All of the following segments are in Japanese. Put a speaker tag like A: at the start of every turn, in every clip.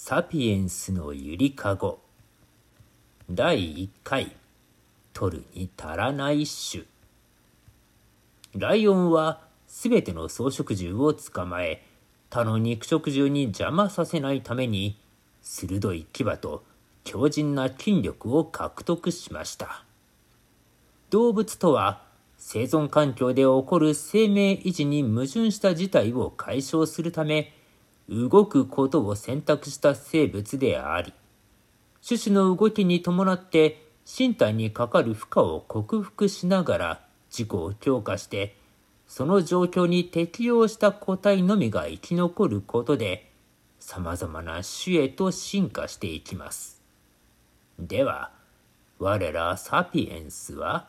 A: サピエンスのゆりかご。第1回。取るに足らない種。ライオンはすべての草食獣を捕まえ他の肉食獣に邪魔させないために鋭い牙と強靭な筋力を獲得しました。動物とは生存環境で起こる生命維持に矛盾した事態を解消するため動くことを選択した生物であり、種々の動きに伴って身体にかかる負荷を克服しながら自己を強化して、その状況に適応した個体のみが生き残ることで、様々な種へと進化していきます。では、我らサピエンスは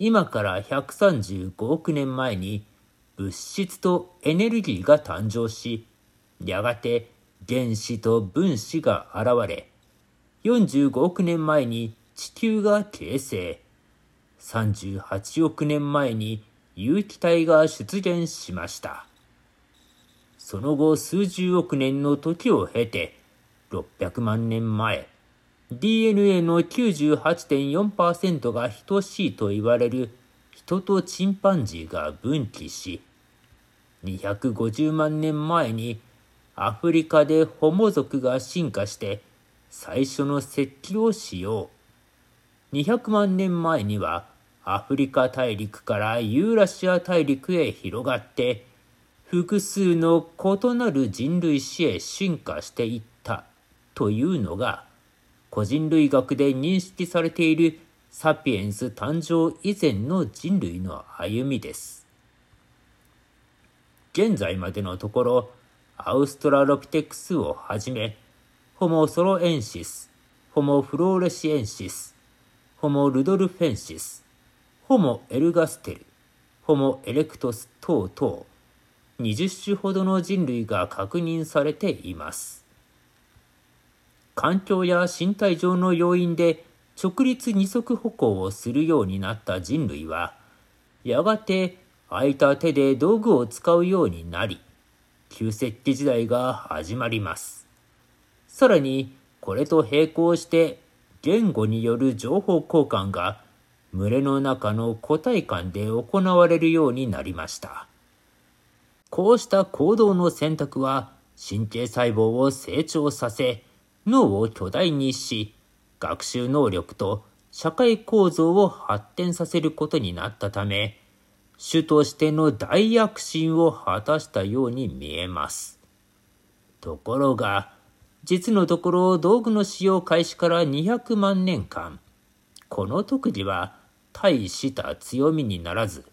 A: 今から135億年前に物質とエネルギーが誕生し、やがて原子と分子が現れ、45億年前に地球が形成、38億年前に有機体が出現しました。その後数十億年の時を経て、600万年前、DNA の98.4%が等しいと言われる人とチンパンジーが分岐し、250万年前にアフリカでホモ族が進化して最初の石器を使用。200万年前にはアフリカ大陸からユーラシア大陸へ広がって複数の異なる人類史へ進化していったというのが個人類学で認識されているサピエンス誕生以前の人類の歩みです。現在までのところ、アウストラロピテクスをはじめ、ホモソロエンシス、ホモフローレシエンシス、ホモルドルフェンシス、ホモエルガステル、ホモエレクトス等々、20種ほどの人類が確認されています。環境や身体上の要因で直立二足歩行をするようになった人類は、やがて空いた手で道具を使うようになり、旧石器時代が始まります。さらに、これと並行して言語による情報交換が群れの中の個体間で行われるようになりました。こうした行動の選択は神経細胞を成長させ、脳を巨大にし、学習能力と社会構造を発展させることになったため、主としての大躍進を果たしたように見えます。ところが、実のところ道具の使用開始から200万年間、この特技は大した強みにならず、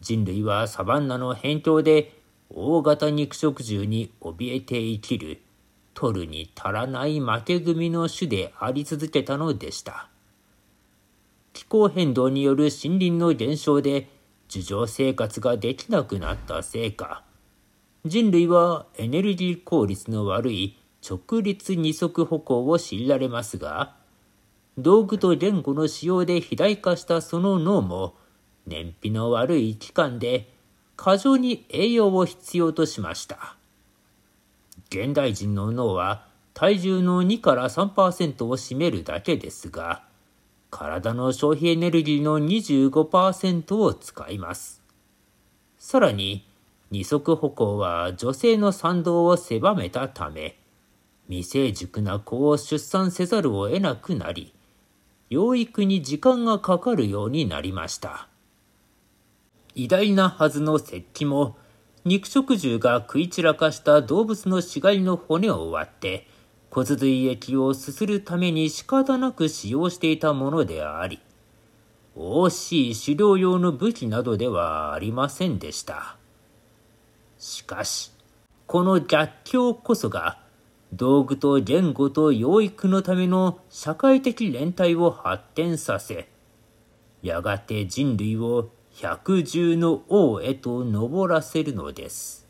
A: 人類はサバンナの辺境で大型肉食獣に怯えて生きる取るに足らない負け組の種であり続けたのでした。気候変動による森林の減少で地上生活ができなくなったせいか、人類はエネルギー効率の悪い直立二足歩行を強いられますが、道具と言語の使用で肥大化したその脳も、燃費の悪い期間で過剰に栄養を必要としました。現代人の脳は体重の2から3%を占めるだけですが、体の消費エネルギーの25%を使います。さらに、二足歩行は女性の賛同を狭めたため、未成熟な子を出産せざるを得なくなり、養育に時間がかかるようになりました。偉大なはずの石器も肉食獣が食い散らかした動物の死骸の骨を割って、骨髄液をすするために仕方なく使用していたものであり、惜しい狩猟用の武器などではありませんでした。しかし、この逆境こそが、道具と言語と養育のための社会的連帯を発展させ、やがて人類を百獣の王へと登らせるのです。